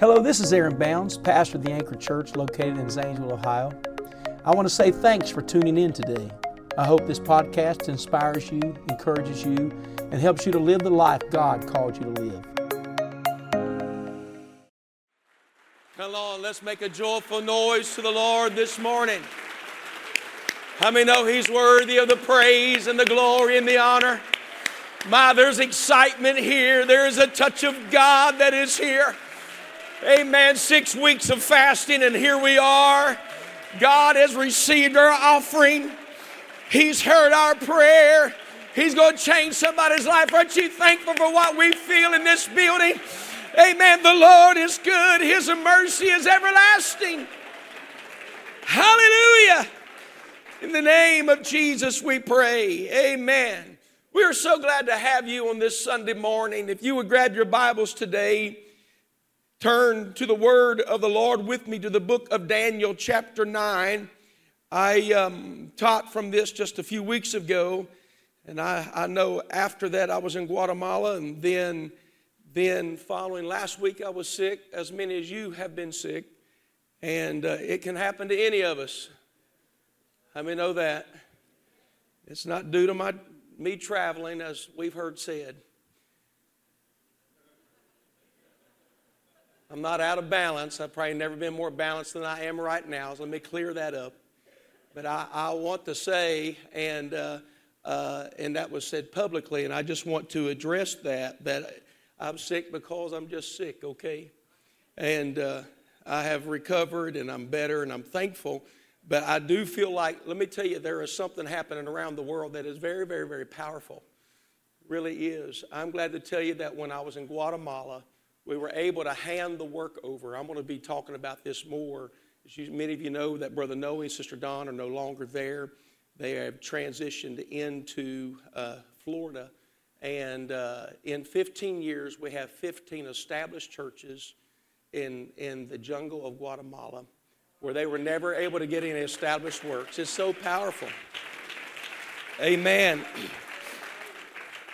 Hello, this is Aaron Bounds, pastor of the Anchor Church located in Zanesville, Ohio. I want to say thanks for tuning in today. I hope this podcast inspires you, encourages you, and helps you to live the life God called you to live. Come on, let's make a joyful noise to the Lord this morning. How many know He's worthy of the praise and the glory and the honor? My, there's excitement here. There is a touch of God that is here. Amen. Six weeks of fasting, and here we are. God has received our offering, He's heard our prayer. He's going to change somebody's life. Aren't you thankful for what we feel in this building? Amen. The Lord is good, His mercy is everlasting. Hallelujah. In the name of Jesus, we pray. Amen. We are so glad to have you on this Sunday morning. If you would grab your Bibles today, turn to the word of the Lord with me to the book of Daniel, chapter 9. I um, taught from this just a few weeks ago, and I, I know after that I was in Guatemala, and then, then following last week I was sick, as many as you have been sick, and uh, it can happen to any of us. I may know that? It's not due to my, me traveling, as we've heard said. I'm not out of balance. I've probably never been more balanced than I am right now. So let me clear that up. But I, I want to say, and uh, uh, and that was said publicly, and I just want to address that that I'm sick because I'm just sick, okay? And uh, I have recovered, and I'm better, and I'm thankful. But I do feel like, let me tell you, there is something happening around the world that is very, very, very powerful. Really is. I'm glad to tell you that when I was in Guatemala we were able to hand the work over. I'm going to be talking about this more. As you, many of you know, that Brother Noe and Sister Don are no longer there. They have transitioned into uh, Florida. And uh, in 15 years, we have 15 established churches in, in the jungle of Guatemala where they were never able to get any established works. It's so powerful. Amen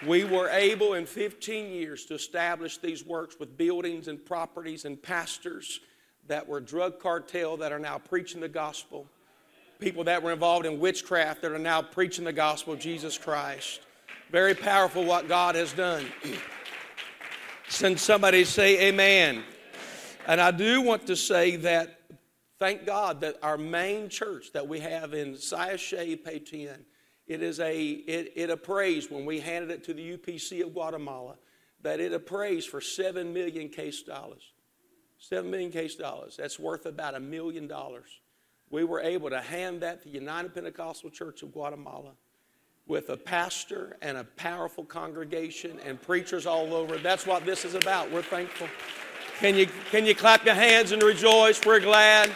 we were able in 15 years to establish these works with buildings and properties and pastors that were drug cartel that are now preaching the gospel, people that were involved in witchcraft that are now preaching the gospel of Jesus Christ. Very powerful what God has done. Send somebody say amen. And I do want to say that thank God that our main church that we have in Sayaxché, Petén, it is a, it, it appraised when we handed it to the UPC of Guatemala that it appraised for 7 million case dollars. 7 million case dollars. That's worth about a million dollars. We were able to hand that to the United Pentecostal Church of Guatemala with a pastor and a powerful congregation and preachers all over. That's what this is about. We're thankful. Can you, can you clap your hands and rejoice? We're glad.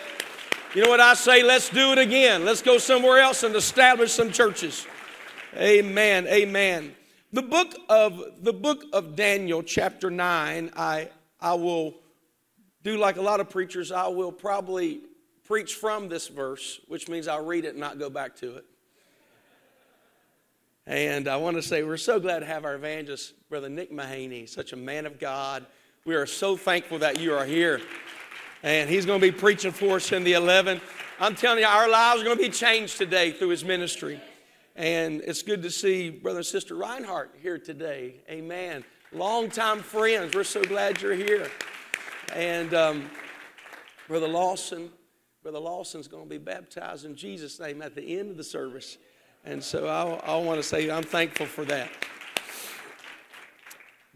You know what I say? Let's do it again. Let's go somewhere else and establish some churches. Amen. Amen. The book of the book of Daniel, chapter 9, I I will do like a lot of preachers, I will probably preach from this verse, which means I'll read it and not go back to it. And I want to say we're so glad to have our evangelist, Brother Nick Mahaney, such a man of God. We are so thankful that you are here and he's going to be preaching for us in the 11. I'm telling you, our lives are going to be changed today through his ministry. And it's good to see Brother and Sister Reinhardt here today. Amen. Longtime friends. We're so glad you're here. And um, Brother Lawson, Brother Lawson's going to be baptized in Jesus' name at the end of the service. And so I, I want to say I'm thankful for that.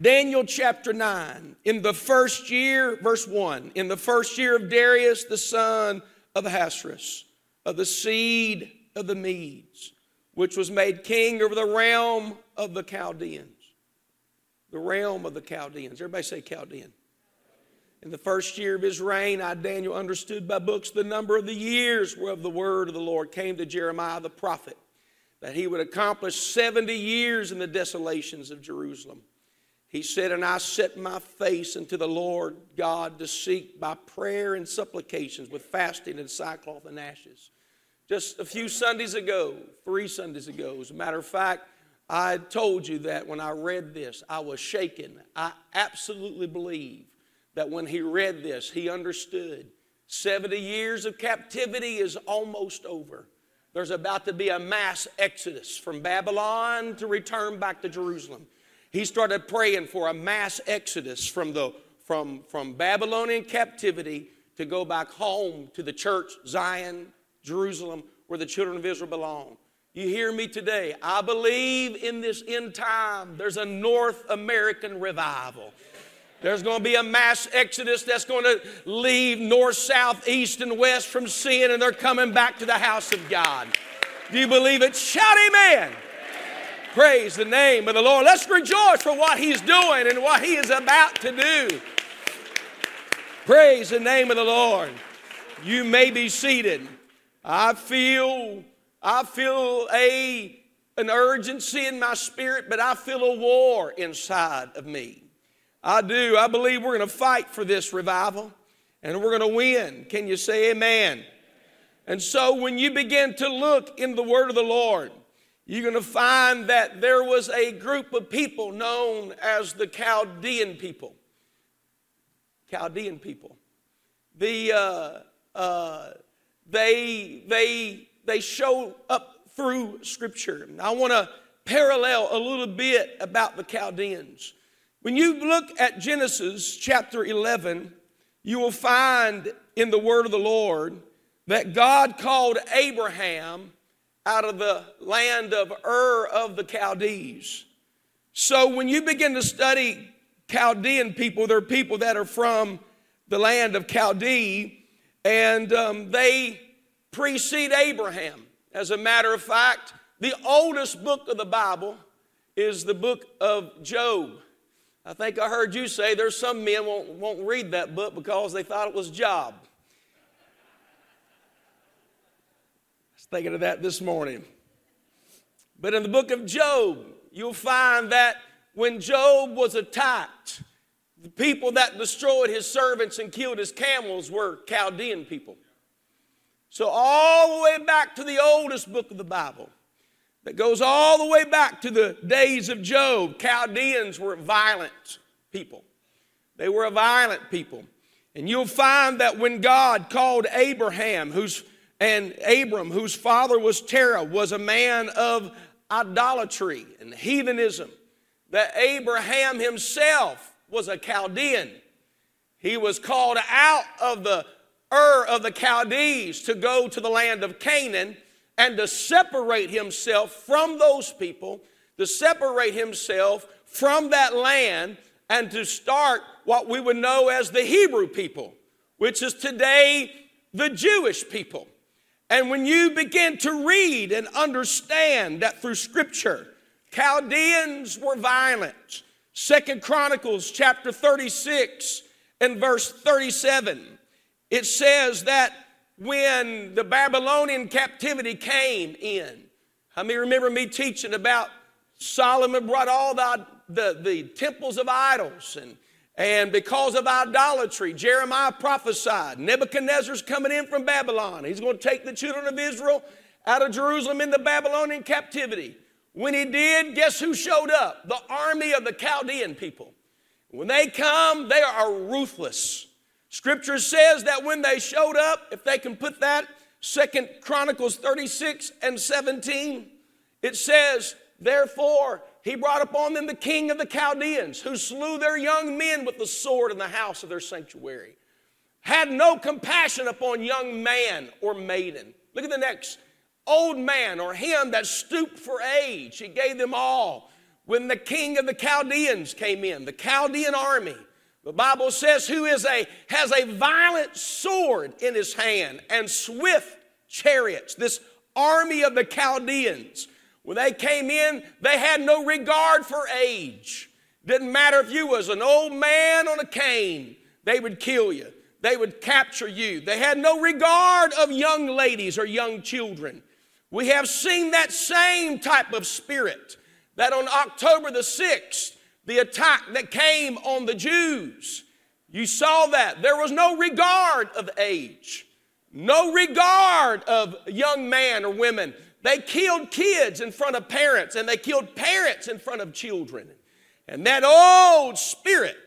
Daniel chapter 9. In the first year, verse 1, in the first year of Darius, the son of Ahasuerus, of the seed of the Medes, which was made king over the realm of the Chaldeans. The realm of the Chaldeans. Everybody say Chaldean. In the first year of his reign, I, Daniel, understood by books the number of the years whereof the word of the Lord came to Jeremiah the prophet, that he would accomplish 70 years in the desolations of Jerusalem. He said, And I set my face unto the Lord God to seek by prayer and supplications with fasting and sackcloth and ashes. Just a few Sundays ago, three Sundays ago, as a matter of fact, I told you that when I read this, I was shaken. I absolutely believe that when he read this, he understood 70 years of captivity is almost over. There's about to be a mass exodus from Babylon to return back to Jerusalem. He started praying for a mass exodus from, the, from, from Babylonian captivity to go back home to the church, Zion, Jerusalem, where the children of Israel belong. You hear me today? I believe in this end time there's a North American revival. There's going to be a mass exodus that's going to leave north, south, east, and west from sin, and they're coming back to the house of God. Do you believe it? Shout amen. Praise the name of the Lord. Let's rejoice for what He's doing and what He is about to do. Praise the name of the Lord. You may be seated. I feel I feel a, an urgency in my spirit, but I feel a war inside of me. I do. I believe we're going to fight for this revival and we're going to win. Can you say amen? And so when you begin to look in the word of the Lord, you're going to find that there was a group of people known as the Chaldean people. Chaldean people. The, uh, uh, they, they they show up through Scripture. I want to parallel a little bit about the Chaldeans. When you look at Genesis chapter 11, you will find in the word of the Lord that God called Abraham out of the land of Ur of the Chaldees. So when you begin to study Chaldean people, they're people that are from the land of Chaldee, and um, they precede Abraham. As a matter of fact, the oldest book of the Bible is the book of Job. I think I heard you say there's some men won't, won't read that book because they thought it was Job. I was thinking of that this morning. But in the book of Job, you'll find that when Job was attacked, the people that destroyed his servants and killed his camels were Chaldean people. So, all the way back to the oldest book of the Bible, that goes all the way back to the days of Job, Chaldeans were violent people. They were a violent people. And you'll find that when God called Abraham, whose and Abram, whose father was Terah, was a man of idolatry and heathenism, that Abraham himself was a Chaldean. He was called out of the Ur of the Chaldees to go to the land of Canaan and to separate himself from those people, to separate himself from that land, and to start what we would know as the Hebrew people, which is today the Jewish people. And when you begin to read and understand that through Scripture, Chaldeans were violent. Second Chronicles chapter 36 and verse 37 it says that when the Babylonian captivity came in, I mean, remember me teaching about Solomon brought all the, the, the temples of idols and and because of idolatry, Jeremiah prophesied Nebuchadnezzar's coming in from Babylon. He's going to take the children of Israel out of Jerusalem into Babylonian captivity. When he did, guess who showed up? The army of the Chaldean people. When they come, they are ruthless. Scripture says that when they showed up, if they can put that, Second Chronicles 36 and 17, it says, Therefore, he brought upon them the king of the Chaldeans, who slew their young men with the sword in the house of their sanctuary. Had no compassion upon young man or maiden. Look at the next. Old man or him that stooped for age. He gave them all. When the king of the Chaldeans came in, the Chaldean army, the Bible says, who is a, has a violent sword in his hand and swift chariots. This army of the Chaldeans, when they came in, they had no regard for age. Didn't matter if you was an old man on a cane, they would kill you. They would capture you. They had no regard of young ladies or young children. We have seen that same type of spirit that on October the 6th, the attack that came on the Jews. You saw that. There was no regard of age, no regard of young man or women. They killed kids in front of parents, and they killed parents in front of children. And that old spirit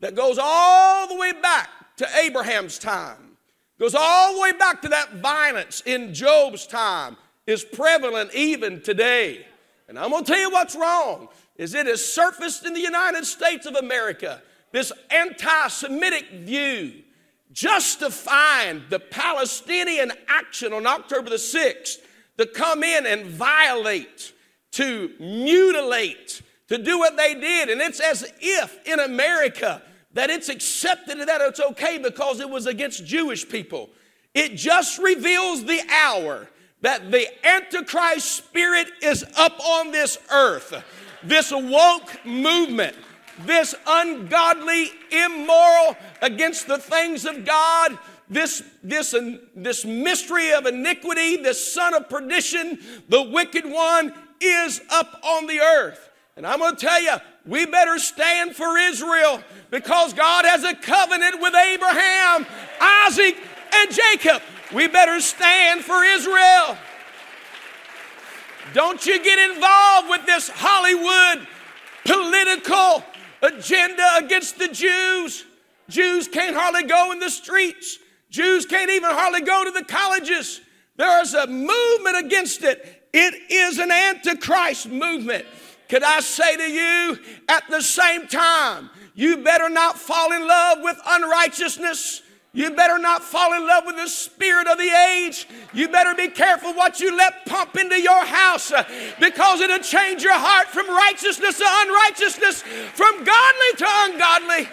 that goes all the way back to Abraham's time, goes all the way back to that violence in Job's time, is prevalent even today. And I'm going to tell you what's wrong is it has surfaced in the United States of America this anti-Semitic view justifying the Palestinian action on October the 6th to come in and violate, to mutilate, to do what they did. And it's as if in America that it's accepted that it's okay because it was against Jewish people. It just reveals the hour that the Antichrist spirit is up on this earth. This woke movement, this ungodly, immoral, against the things of God, this, this, this mystery of iniquity, this son of perdition, the wicked one is up on the earth. And I'm going to tell you, we better stand for Israel because God has a covenant with Abraham, Isaac, and Jacob. We better stand for Israel. Don't you get involved with this Hollywood political agenda against the Jews. Jews can't hardly go in the streets. Jews can't even hardly go to the colleges. There is a movement against it. It is an antichrist movement. Could I say to you at the same time, you better not fall in love with unrighteousness. You better not fall in love with the spirit of the age. You better be careful what you let pump into your house uh, because it'll change your heart from righteousness to unrighteousness, from godly to ungodly.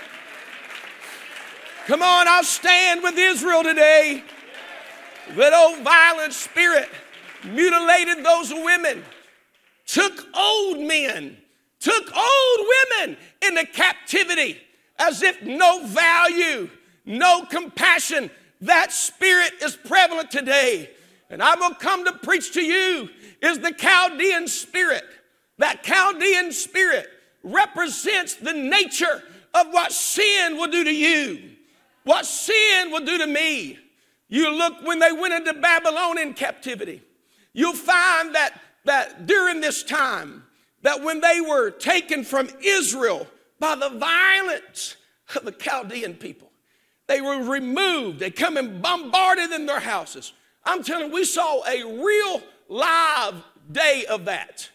Come on, I'll stand with Israel today. That old violent spirit mutilated those women took old men, took old women into captivity as if no value, no compassion. That spirit is prevalent today. And I'm going to come to preach to you is the Chaldean spirit. That Chaldean spirit represents the nature of what sin will do to you, what sin will do to me. You look when they went into Babylon in captivity, you'll find that that during this time, that when they were taken from Israel by the violence of the Chaldean people, they were removed. They come and bombarded in their houses. I'm telling you, we saw a real live day of that.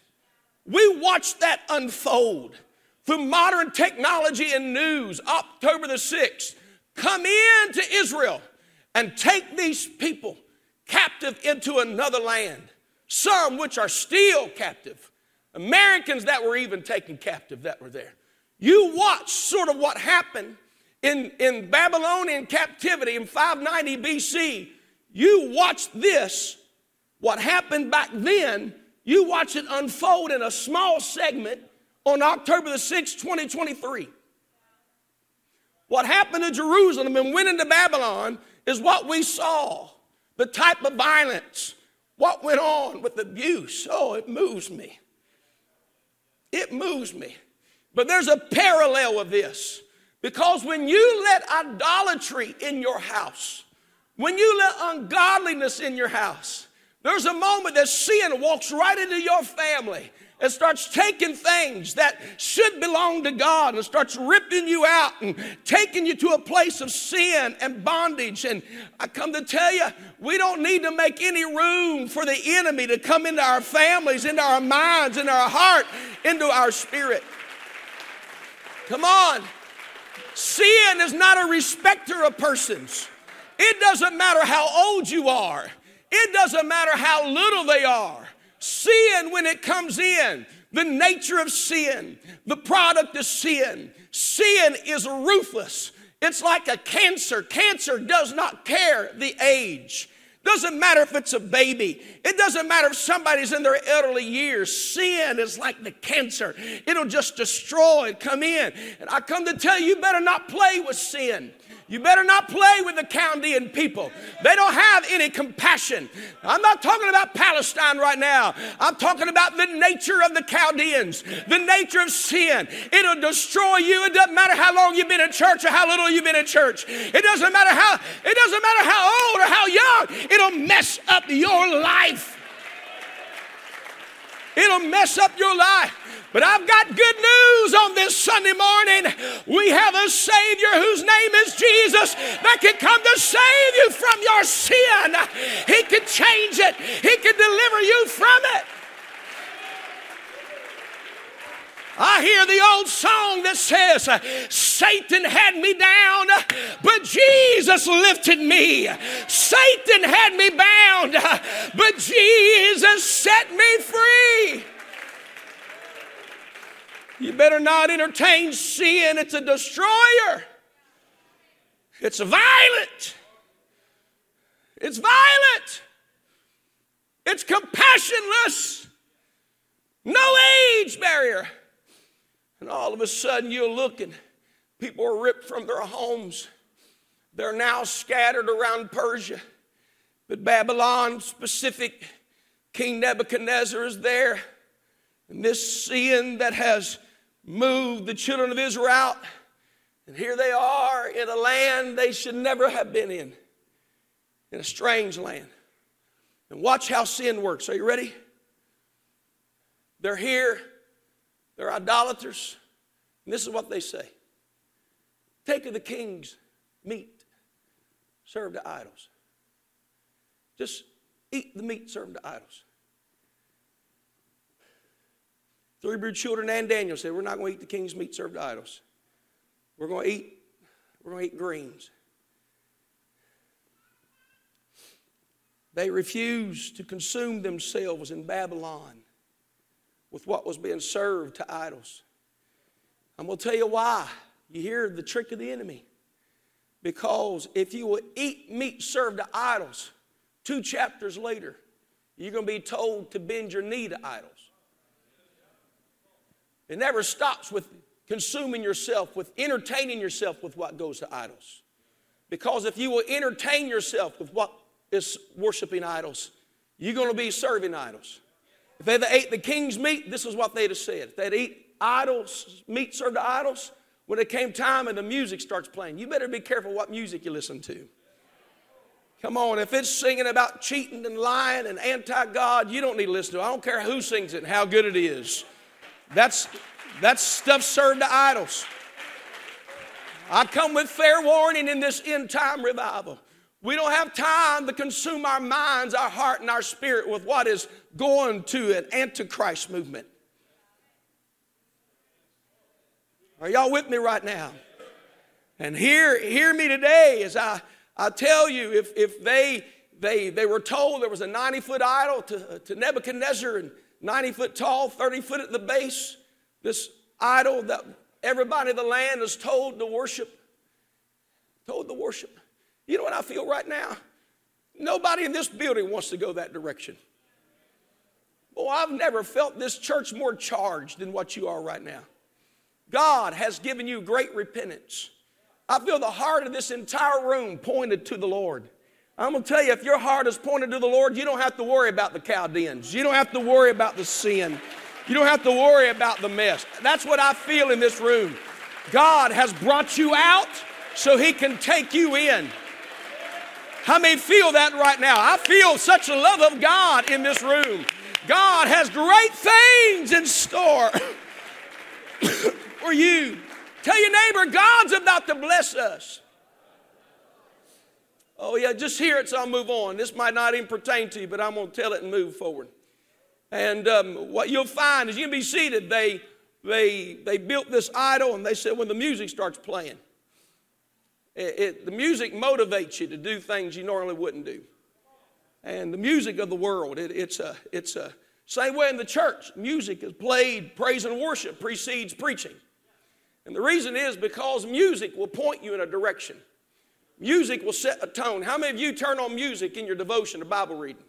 We watched that unfold through modern technology and news. October the 6th, come into Israel and take these people captive into another land some which are still captive, Americans that were even taken captive that were there. You watch sort of what happened in, in Babylonian captivity in 590 BC. You watch this, what happened back then, you watch it unfold in a small segment on October the 6th, 2023. What happened to Jerusalem and went into Babylon is what we saw the type of violence, what went on with abuse? Oh, it moves me. It moves me. But there's a parallel of this. Because when you let idolatry in your house, when you let ungodliness in your house, there's a moment that sin walks right into your family and starts taking things that should belong to God and starts ripping you out and taking you to a place of sin and bondage. And I come to tell you, we don't need to make any room for the enemy to come into our families, into our minds, into our heart, into our spirit. Come on. Sin is not a respecter of persons. It doesn't matter how old you are. It doesn't matter how little they are. Sin, when it comes in, the nature of sin, the product of sin, sin is ruthless. It's like a cancer. Cancer does not care the age. Doesn't matter if it's a baby. It doesn't matter if somebody's in their elderly years. Sin is like the cancer. It'll just destroy and come in. And I come to tell you, you better not play with sin. You better not play with the Chaldean people. They don't have any compassion. I'm not talking about Palestine right now. I'm talking about the nature of the Chaldeans, the nature of sin. It'll destroy you. It doesn't matter how long you've been in church or how little you've been in church. It doesn't matter how it doesn't matter how old or how young. It'll mess up your life. It'll mess up your life. But I've got good news on this Sunday morning. We have a Savior whose name is Jesus that can come to save you from your sin. He can change it, He can deliver you from it. I hear the old song that says, Satan had me down, but Jesus lifted me. Satan had me bound, but Jesus set me free. You better not entertain sin, it's a destroyer. It's violent. It's violent. It's compassionless. No age barrier. And all of a sudden you're looking, people are ripped from their homes. They're now scattered around Persia. But Babylon, specific, King Nebuchadnezzar is there. And this sin that has moved the children of Israel out, and here they are in a land they should never have been in, in a strange land. And watch how sin works. Are you ready? They're here they're idolaters. And this is what they say Take of the king's meat serve to idols. Just eat the meat served to idols. Three Hebrew children and Daniel said, We're not going to eat the king's meat served to idols. We're going to eat, we're going to eat greens. They refused to consume themselves in Babylon with what was being served to idols. I'm going to tell you why. You hear the trick of the enemy. Because if you will eat meat served to idols, two chapters later, you're going to be told to bend your knee to idols. It never stops with consuming yourself, with entertaining yourself with what goes to idols. Because if you will entertain yourself with what is worshiping idols, you're going to be serving idols. If they'd ate the king's meat, this is what they'd have said. If they'd eat idols, meat served to idols, when it came time and the music starts playing, you better be careful what music you listen to. Come on, if it's singing about cheating and lying and anti God, you don't need to listen to it. I don't care who sings it and how good it is. That's, that's stuff served to idols. I come with fair warning in this end time revival. We don't have time to consume our minds, our heart, and our spirit with what is going to an antichrist movement. Are y'all with me right now? And hear, hear me today as I, I tell you, if, if they, they, they were told there was a 90 foot idol to, to Nebuchadnezzar and 90 foot tall, 30 foot at the base, this idol that everybody in the land is told to worship, told to worship. You know what I feel right now? Nobody in this building wants to go that direction. Oh, I've never felt this church more charged than what you are right now. God has given you great repentance. I feel the heart of this entire room pointed to the Lord. I'm going to tell you, if your heart is pointed to the Lord, you don't have to worry about the Chaldeans. You don't have to worry about the sin. You don't have to worry about the mess. That's what I feel in this room. God has brought you out so He can take you in. How many feel that right now? I feel such a love of God in this room. God has great things in store for you. Tell your neighbor, God's about to bless us. Oh, yeah, just hear it so I'll move on. This might not even pertain to you, but I'm going to tell it and move forward. And um, what you'll find is you can be seated. They, they, they built this idol and they said when the music starts playing, it, it, the music motivates you to do things you normally wouldn't do. And the music of the world, it, it's a, it's a, same way in the church. Music is played, praise and worship precedes preaching. And the reason is because music will point you in a direction. Music will set a tone. How many of you turn on music in your devotion to Bible reading?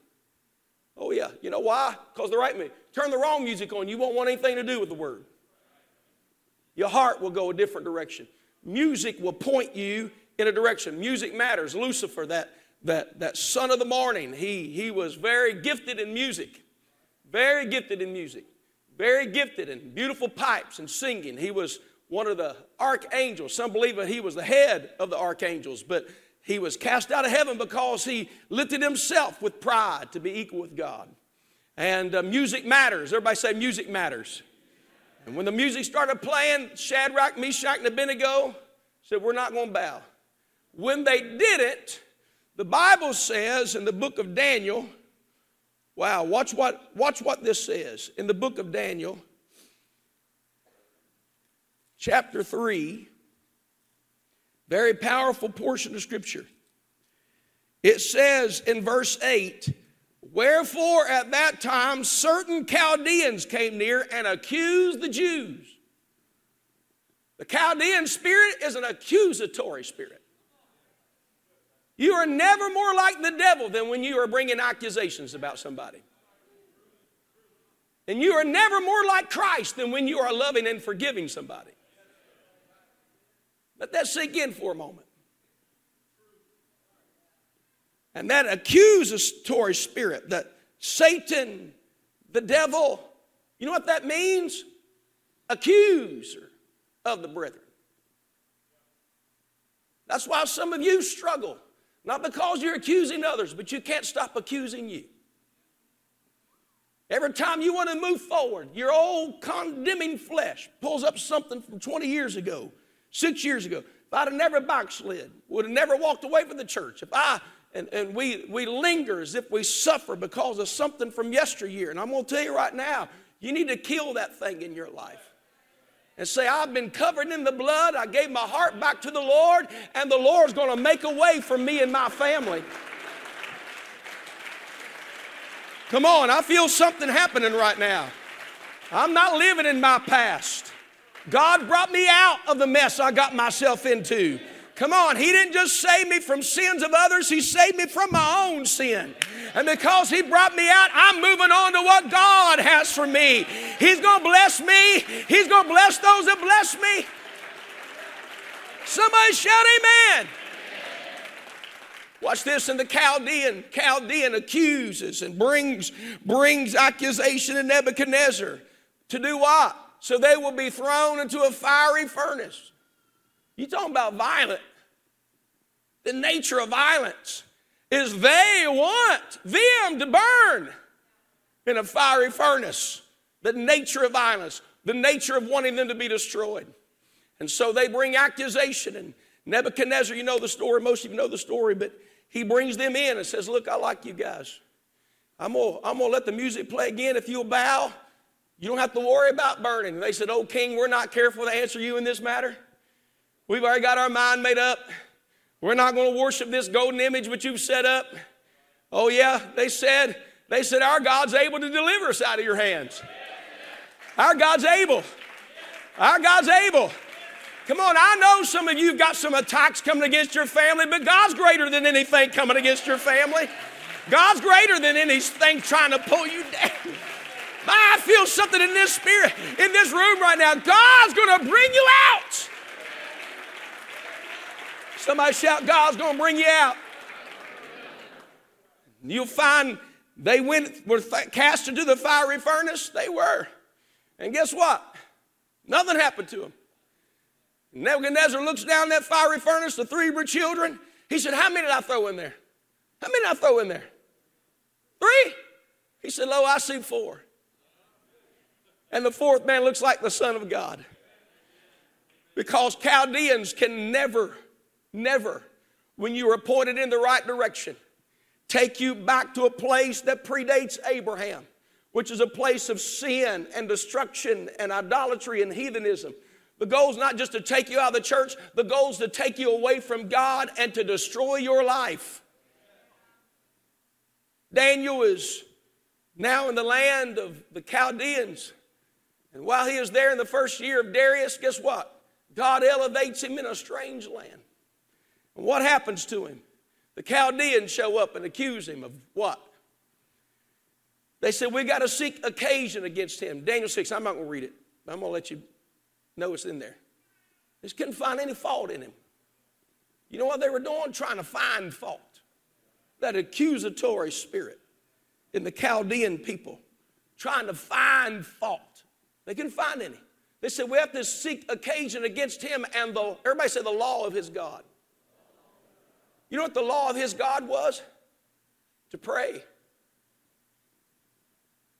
Oh, yeah. You know why? Because they're right me. Turn the wrong music on, you won't want anything to do with the Word. Your heart will go a different direction music will point you in a direction. Music matters. Lucifer, that, that, that son of the morning, he, he was very gifted in music. Very gifted in music. Very gifted in beautiful pipes and singing. He was one of the archangels. Some believe that he was the head of the archangels, but he was cast out of heaven because he lifted himself with pride to be equal with God. And uh, music matters. Everybody say music matters. And when the music started playing, Shadrach, Meshach, and Abednego said, We're not going to bow. When they did it, the Bible says in the book of Daniel, wow, watch what, watch what this says. In the book of Daniel, chapter 3, very powerful portion of Scripture. It says in verse 8, Wherefore at that time certain Chaldeans came near and accused the Jews. The Chaldean spirit is an accusatory spirit. You are never more like the devil than when you are bringing accusations about somebody. And you are never more like Christ than when you are loving and forgiving somebody. Let that sink in for a moment. And that accusatory spirit, that Satan, the devil, you know what that means? Accuser of the brethren. That's why some of you struggle. Not because you're accusing others, but you can't stop accusing you. Every time you want to move forward, your old condemning flesh pulls up something from 20 years ago Six years ago, if I'd have never backslid, would have never walked away from the church, if I and, and we, we linger as if we suffer because of something from yesteryear. And I'm going to tell you right now, you need to kill that thing in your life and say, I've been covered in the blood. I gave my heart back to the Lord, and the Lord's going to make a way for me and my family. Come on, I feel something happening right now. I'm not living in my past. God brought me out of the mess I got myself into. Come on, He didn't just save me from sins of others, He saved me from my own sin. And because He brought me out, I'm moving on to what God has for me. He's to bless me, He's to bless those that bless me. Somebody shout, Amen. Watch this, and the Chaldean, Chaldean accuses and brings, brings accusation to Nebuchadnezzar. To do what? So they will be thrown into a fiery furnace. You talking about violent? The nature of violence is they want them to burn in a fiery furnace. The nature of violence, the nature of wanting them to be destroyed. And so they bring accusation. And Nebuchadnezzar, you know the story, most of you know the story, but he brings them in and says, Look, I like you guys. I'm gonna, I'm gonna let the music play again. If you'll bow, you don't have to worry about burning. They said, Oh, king, we're not careful to answer you in this matter. We've already got our mind made up. We're not going to worship this golden image which you've set up. Oh, yeah, they said, they said, Our God's able to deliver us out of your hands. Our God's able. Our God's able. Come on, I know some of you have got some attacks coming against your family, but God's greater than anything coming against your family. God's greater than anything trying to pull you down. I feel something in this spirit, in this room right now. God's going to bring you out. Somebody shout, God's going to bring you out. You'll find they went, were cast into the fiery furnace. They were. And guess what? Nothing happened to them. Nebuchadnezzar looks down that fiery furnace, the three were children. He said, How many did I throw in there? How many did I throw in there? Three? He said, Lo, I see four. And the fourth man looks like the Son of God. Because Chaldeans can never, never, when you are pointed in the right direction, take you back to a place that predates Abraham, which is a place of sin and destruction and idolatry and heathenism. The goal is not just to take you out of the church, the goal is to take you away from God and to destroy your life. Daniel is now in the land of the Chaldeans. And while he is there in the first year of Darius, guess what? God elevates him in a strange land. And what happens to him? The Chaldeans show up and accuse him of what? They said, We got to seek occasion against him. Daniel 6, I'm not going to read it, I'm going to let you know it's in there. They couldn't find any fault in him. You know what they were doing? Trying to find fault. That accusatory spirit in the Chaldean people, trying to find fault. They couldn't find any. They said, We have to seek occasion against him and the, everybody said, the law of his God. You know what the law of his God was? To pray.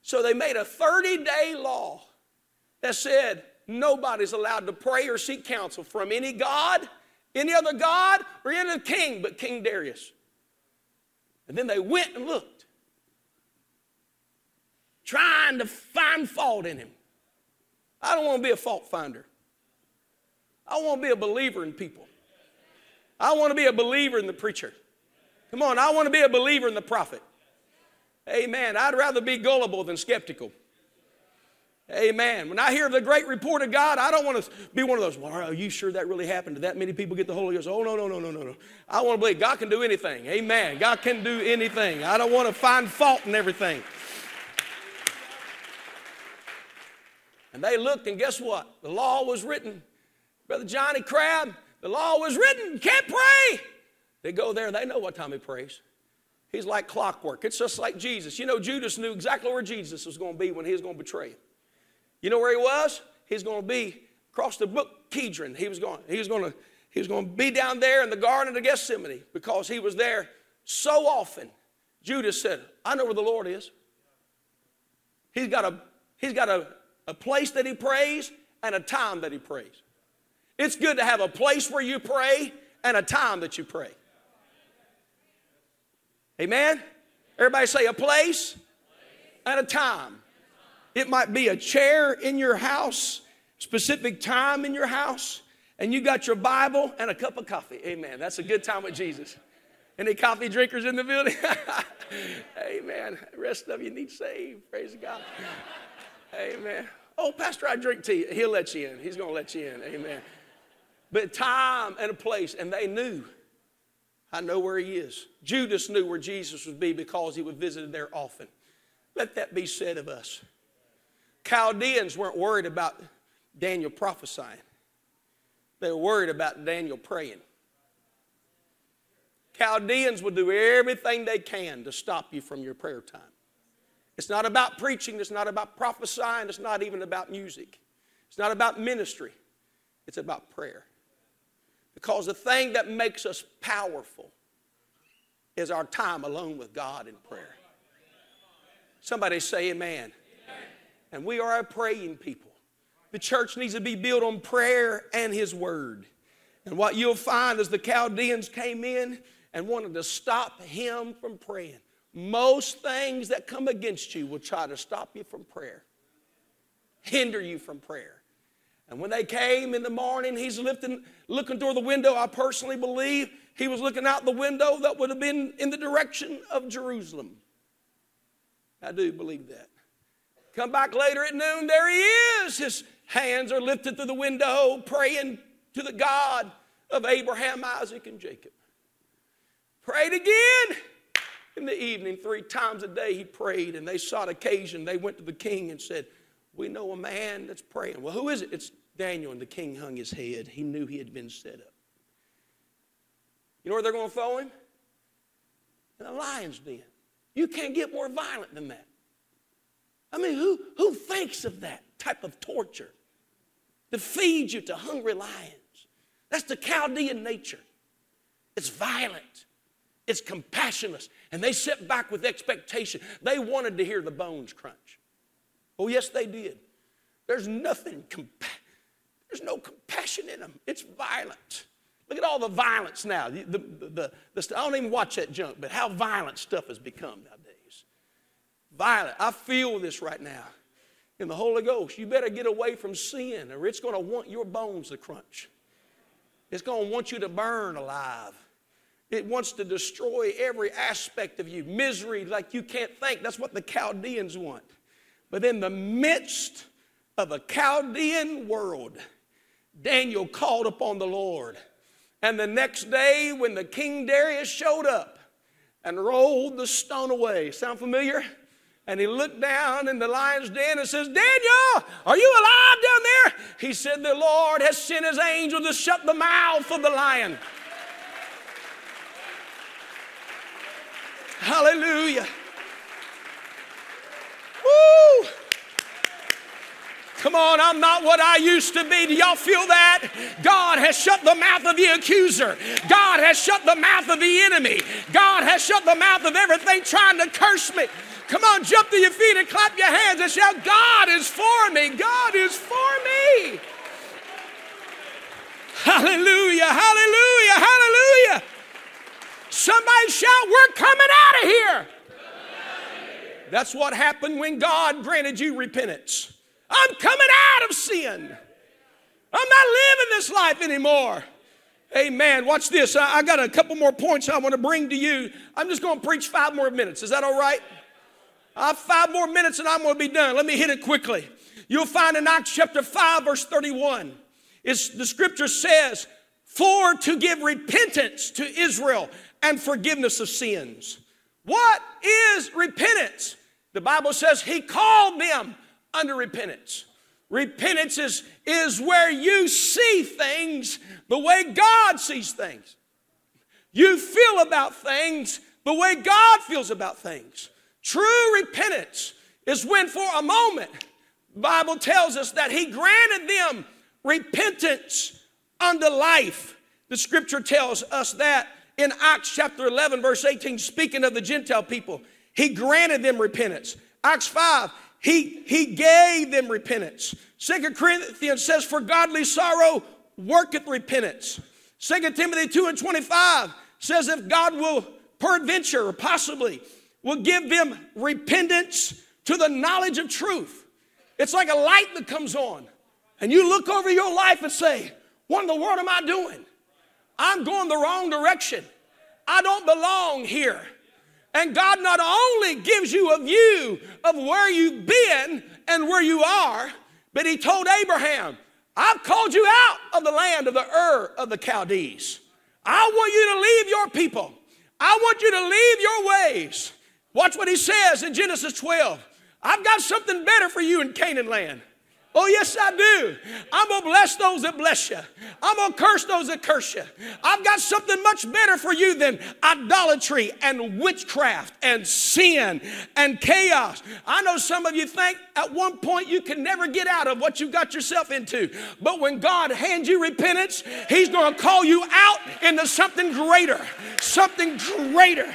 So they made a 30 day law that said nobody's allowed to pray or seek counsel from any God, any other God, or any other king but King Darius. And then they went and looked, trying to find fault in him. I don't want to be a fault finder. I want to be a believer in people. I want to be a believer in the preacher. Come on, I want to be a believer in the prophet. Amen. I'd rather be gullible than skeptical. Amen. When I hear the great report of God, I don't want to be one of those, well, are you sure that really happened? Did that many people get the Holy Ghost? Oh, no, no, no, no, no, no. I want to believe God can do anything. Amen. God can do anything. I don't want to find fault in everything. And they looked, and guess what? The law was written. Brother Johnny Crabb, the law was written. Can't pray. They go there, they know what time he prays. He's like clockwork. It's just like Jesus. You know, Judas knew exactly where Jesus was going to be when he was going to betray him. You know where he was? He's going to be across the brook Kedron. He was going, he was going to, he was going to be down there in the Garden of Gethsemane because he was there so often. Judas said, I know where the Lord is. He's got a, he's got a, a place that he prays and a time that he prays. It's good to have a place where you pray and a time that you pray. Amen? Everybody say a place and a time. It might be a chair in your house, specific time in your house, and you got your Bible and a cup of coffee. Amen. That's a good time with Jesus. Any coffee drinkers in the building? Amen. The rest of you need saved. Praise God. Amen. Oh, Pastor, I drink tea. He'll let you in. He's going to let you in. Amen. But time and a place, and they knew. I know where he is. Judas knew where Jesus would be because he would visit there often. Let that be said of us. Chaldeans weren't worried about Daniel prophesying, they were worried about Daniel praying. Chaldeans will do everything they can to stop you from your prayer time. It's not about preaching, it's not about prophesying, it's not even about music, it's not about ministry, it's about prayer. Because the thing that makes us powerful is our time alone with God in prayer. Somebody say, Amen. And we are a praying people. The church needs to be built on prayer and His Word. And what you'll find is the Chaldeans came in and wanted to stop him from praying. Most things that come against you will try to stop you from prayer, hinder you from prayer. And when they came in the morning, he's lifting, looking through the window. I personally believe he was looking out the window that would have been in the direction of Jerusalem. I do believe that. Come back later at noon, there he is. His hands are lifted to the window, praying to the God of Abraham, Isaac, and Jacob. Prayed again in the evening, three times a day he prayed, and they sought occasion. They went to the king and said, We know a man that's praying. Well, who is it? It's Daniel, and the king hung his head. He knew he had been set up. You know where they're going to throw him? In a lion's den. You can't get more violent than that. I mean, who, who thinks of that type of torture? To feed you to hungry lions. That's the Chaldean nature. It's violent, it's compassionless, and they sit back with expectation. They wanted to hear the bones crunch. Oh, yes, they did. There's nothing, compa- there's no compassion in them. It's violent. Look at all the violence now. The, the, the, the, I don't even watch that junk, but how violent stuff has become nowadays violent. I feel this right now in the Holy Ghost. You better get away from sin or it's going to want your bones to crunch. It's going to want you to burn alive. It wants to destroy every aspect of you. Misery like you can't think. That's what the Chaldeans want. But in the midst of a Chaldean world, Daniel called upon the Lord. And the next day, when the King Darius showed up and rolled the stone away, sound familiar? and he looked down in the lion's den and says, Daniel, are you alive down there? He said, The Lord has sent his angel to shut the mouth of the lion. Hallelujah. Woo! Come on, I'm not what I used to be. Do y'all feel that? God has shut the mouth of the accuser. God has shut the mouth of the enemy. God has shut the mouth of everything trying to curse me. Come on, jump to your feet and clap your hands and shout, God is for me. God is for me. Hallelujah, hallelujah, hallelujah. Somebody shout, We're coming out of here. That's what happened when God granted you repentance. I'm coming out of sin. I'm not living this life anymore. Amen. Watch this. I, I got a couple more points I want to bring to you. I'm just going to preach five more minutes. Is that all right? I have five more minutes and I'm going to be done. Let me hit it quickly. You'll find in Acts chapter 5, verse 31, it's, the scripture says, For to give repentance to Israel and forgiveness of sins. What is repentance? The Bible says he called them under repentance. Repentance is, is where you see things the way God sees things. You feel about things the way God feels about things. True repentance is when, for a moment, the Bible tells us that He granted them repentance unto life. The scripture tells us that in Acts chapter 11, verse 18, speaking of the Gentile people, He granted them repentance. Acts 5, he, he gave them repentance. Second Corinthians says, For godly sorrow worketh repentance. Second Timothy 2 and 25 says, If God will peradventure or possibly will give them repentance to the knowledge of truth. It's like a light that comes on, and you look over your life and say, What in the world am I doing? I'm going the wrong direction. I don't belong here. And God not only gives you a view of where you've been and where you are, but He told Abraham, I've called you out of the land of the Ur of the Chaldees. I want you to leave your people. I want you to leave your ways. Watch what he says in Genesis 12. I've got something better for you in Canaan land. Oh, yes, I do. I'm going to bless those that bless you. I'm going to curse those that curse you. I've got something much better for you than idolatry and witchcraft and sin and chaos. I know some of you think at one point you can never get out of what you got yourself into. But when God hands you repentance, He's going to call you out into something greater. Something greater.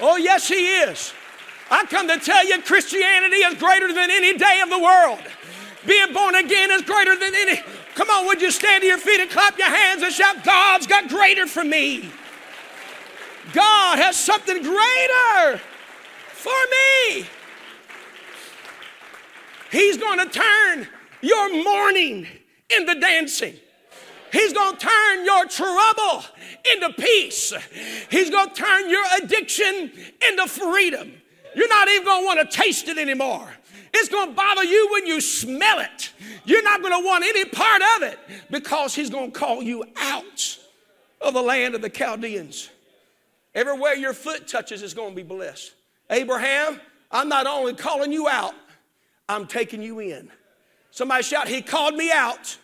Oh, yes, He is. I come to tell you Christianity is greater than any day of the world. Being born again is greater than any. Come on, would you stand to your feet and clap your hands and shout, God's got greater for me? God has something greater for me. He's going to turn your mourning into dancing. He's going to turn your trouble into peace. He's going to turn your addiction into freedom. You're not even going to want to taste it anymore. It's going to bother you when you smell it. You're not going to want any part of it because He's going to call you out of the land of the Chaldeans. Everywhere your foot touches is going to be blessed. Abraham, I'm not only calling you out, I'm taking you in. Somebody shout, He called me out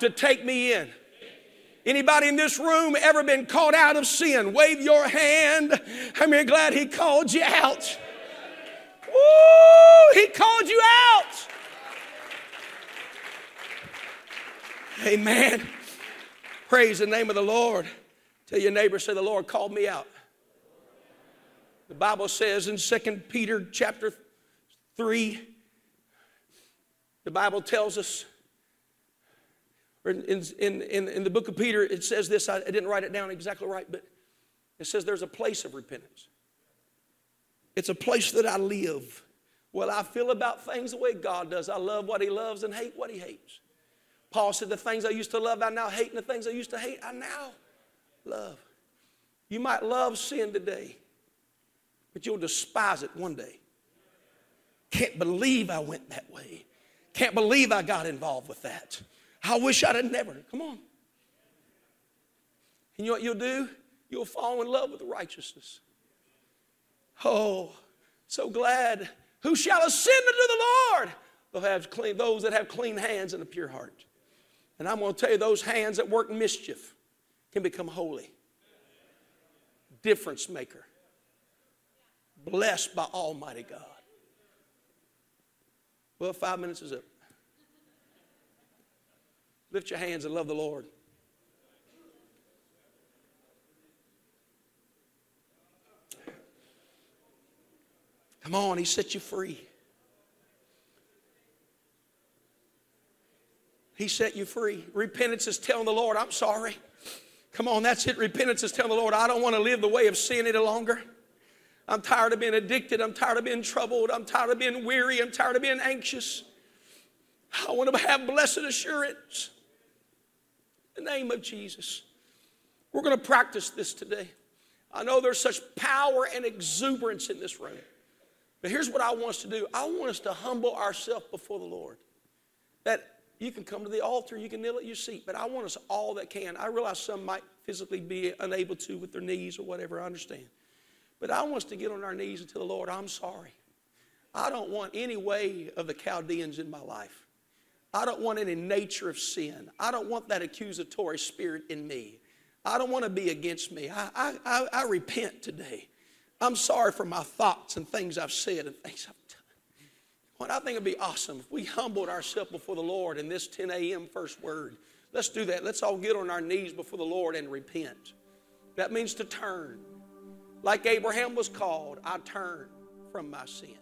to take me in. Anybody in this room ever been caught out of sin? Wave your hand. How many glad he called you out? Woo! He called you out. Amen. Praise the name of the Lord. Tell your neighbor, say, the Lord called me out. The Bible says in 2 Peter chapter 3, the Bible tells us in, in, in, in the book of Peter, it says this. I, I didn't write it down exactly right, but it says there's a place of repentance. It's a place that I live. Well, I feel about things the way God does. I love what He loves and hate what He hates. Paul said, The things I used to love, I now hate, and the things I used to hate, I now love. You might love sin today, but you'll despise it one day. Can't believe I went that way. Can't believe I got involved with that. I wish I'd have never. Come on. And you know what you'll do? You'll fall in love with righteousness. Oh, so glad. Who shall ascend unto the Lord? They'll have clean, those that have clean hands and a pure heart. And I'm going to tell you, those hands that work mischief can become holy. Difference maker. Blessed by Almighty God. Well, five minutes is up. Lift your hands and love the Lord. Come on, He set you free. He set you free. Repentance is telling the Lord, I'm sorry. Come on, that's it. Repentance is telling the Lord, I don't want to live the way of sin any longer. I'm tired of being addicted. I'm tired of being troubled. I'm tired of being weary. I'm tired of being anxious. I want to have blessed assurance. The name of Jesus. We're going to practice this today. I know there's such power and exuberance in this room. But here's what I want us to do I want us to humble ourselves before the Lord. That you can come to the altar, you can kneel at your seat, but I want us all that can. I realize some might physically be unable to with their knees or whatever, I understand. But I want us to get on our knees and tell the Lord, I'm sorry. I don't want any way of the Chaldeans in my life. I don't want any nature of sin. I don't want that accusatory spirit in me. I don't want to be against me. I, I, I, I repent today. I'm sorry for my thoughts and things I've said and things I've done. what I think it'd be awesome if we humbled ourselves before the Lord in this 10 a.m. first word. Let's do that. Let's all get on our knees before the Lord and repent. That means to turn. Like Abraham was called, I turn from my sin.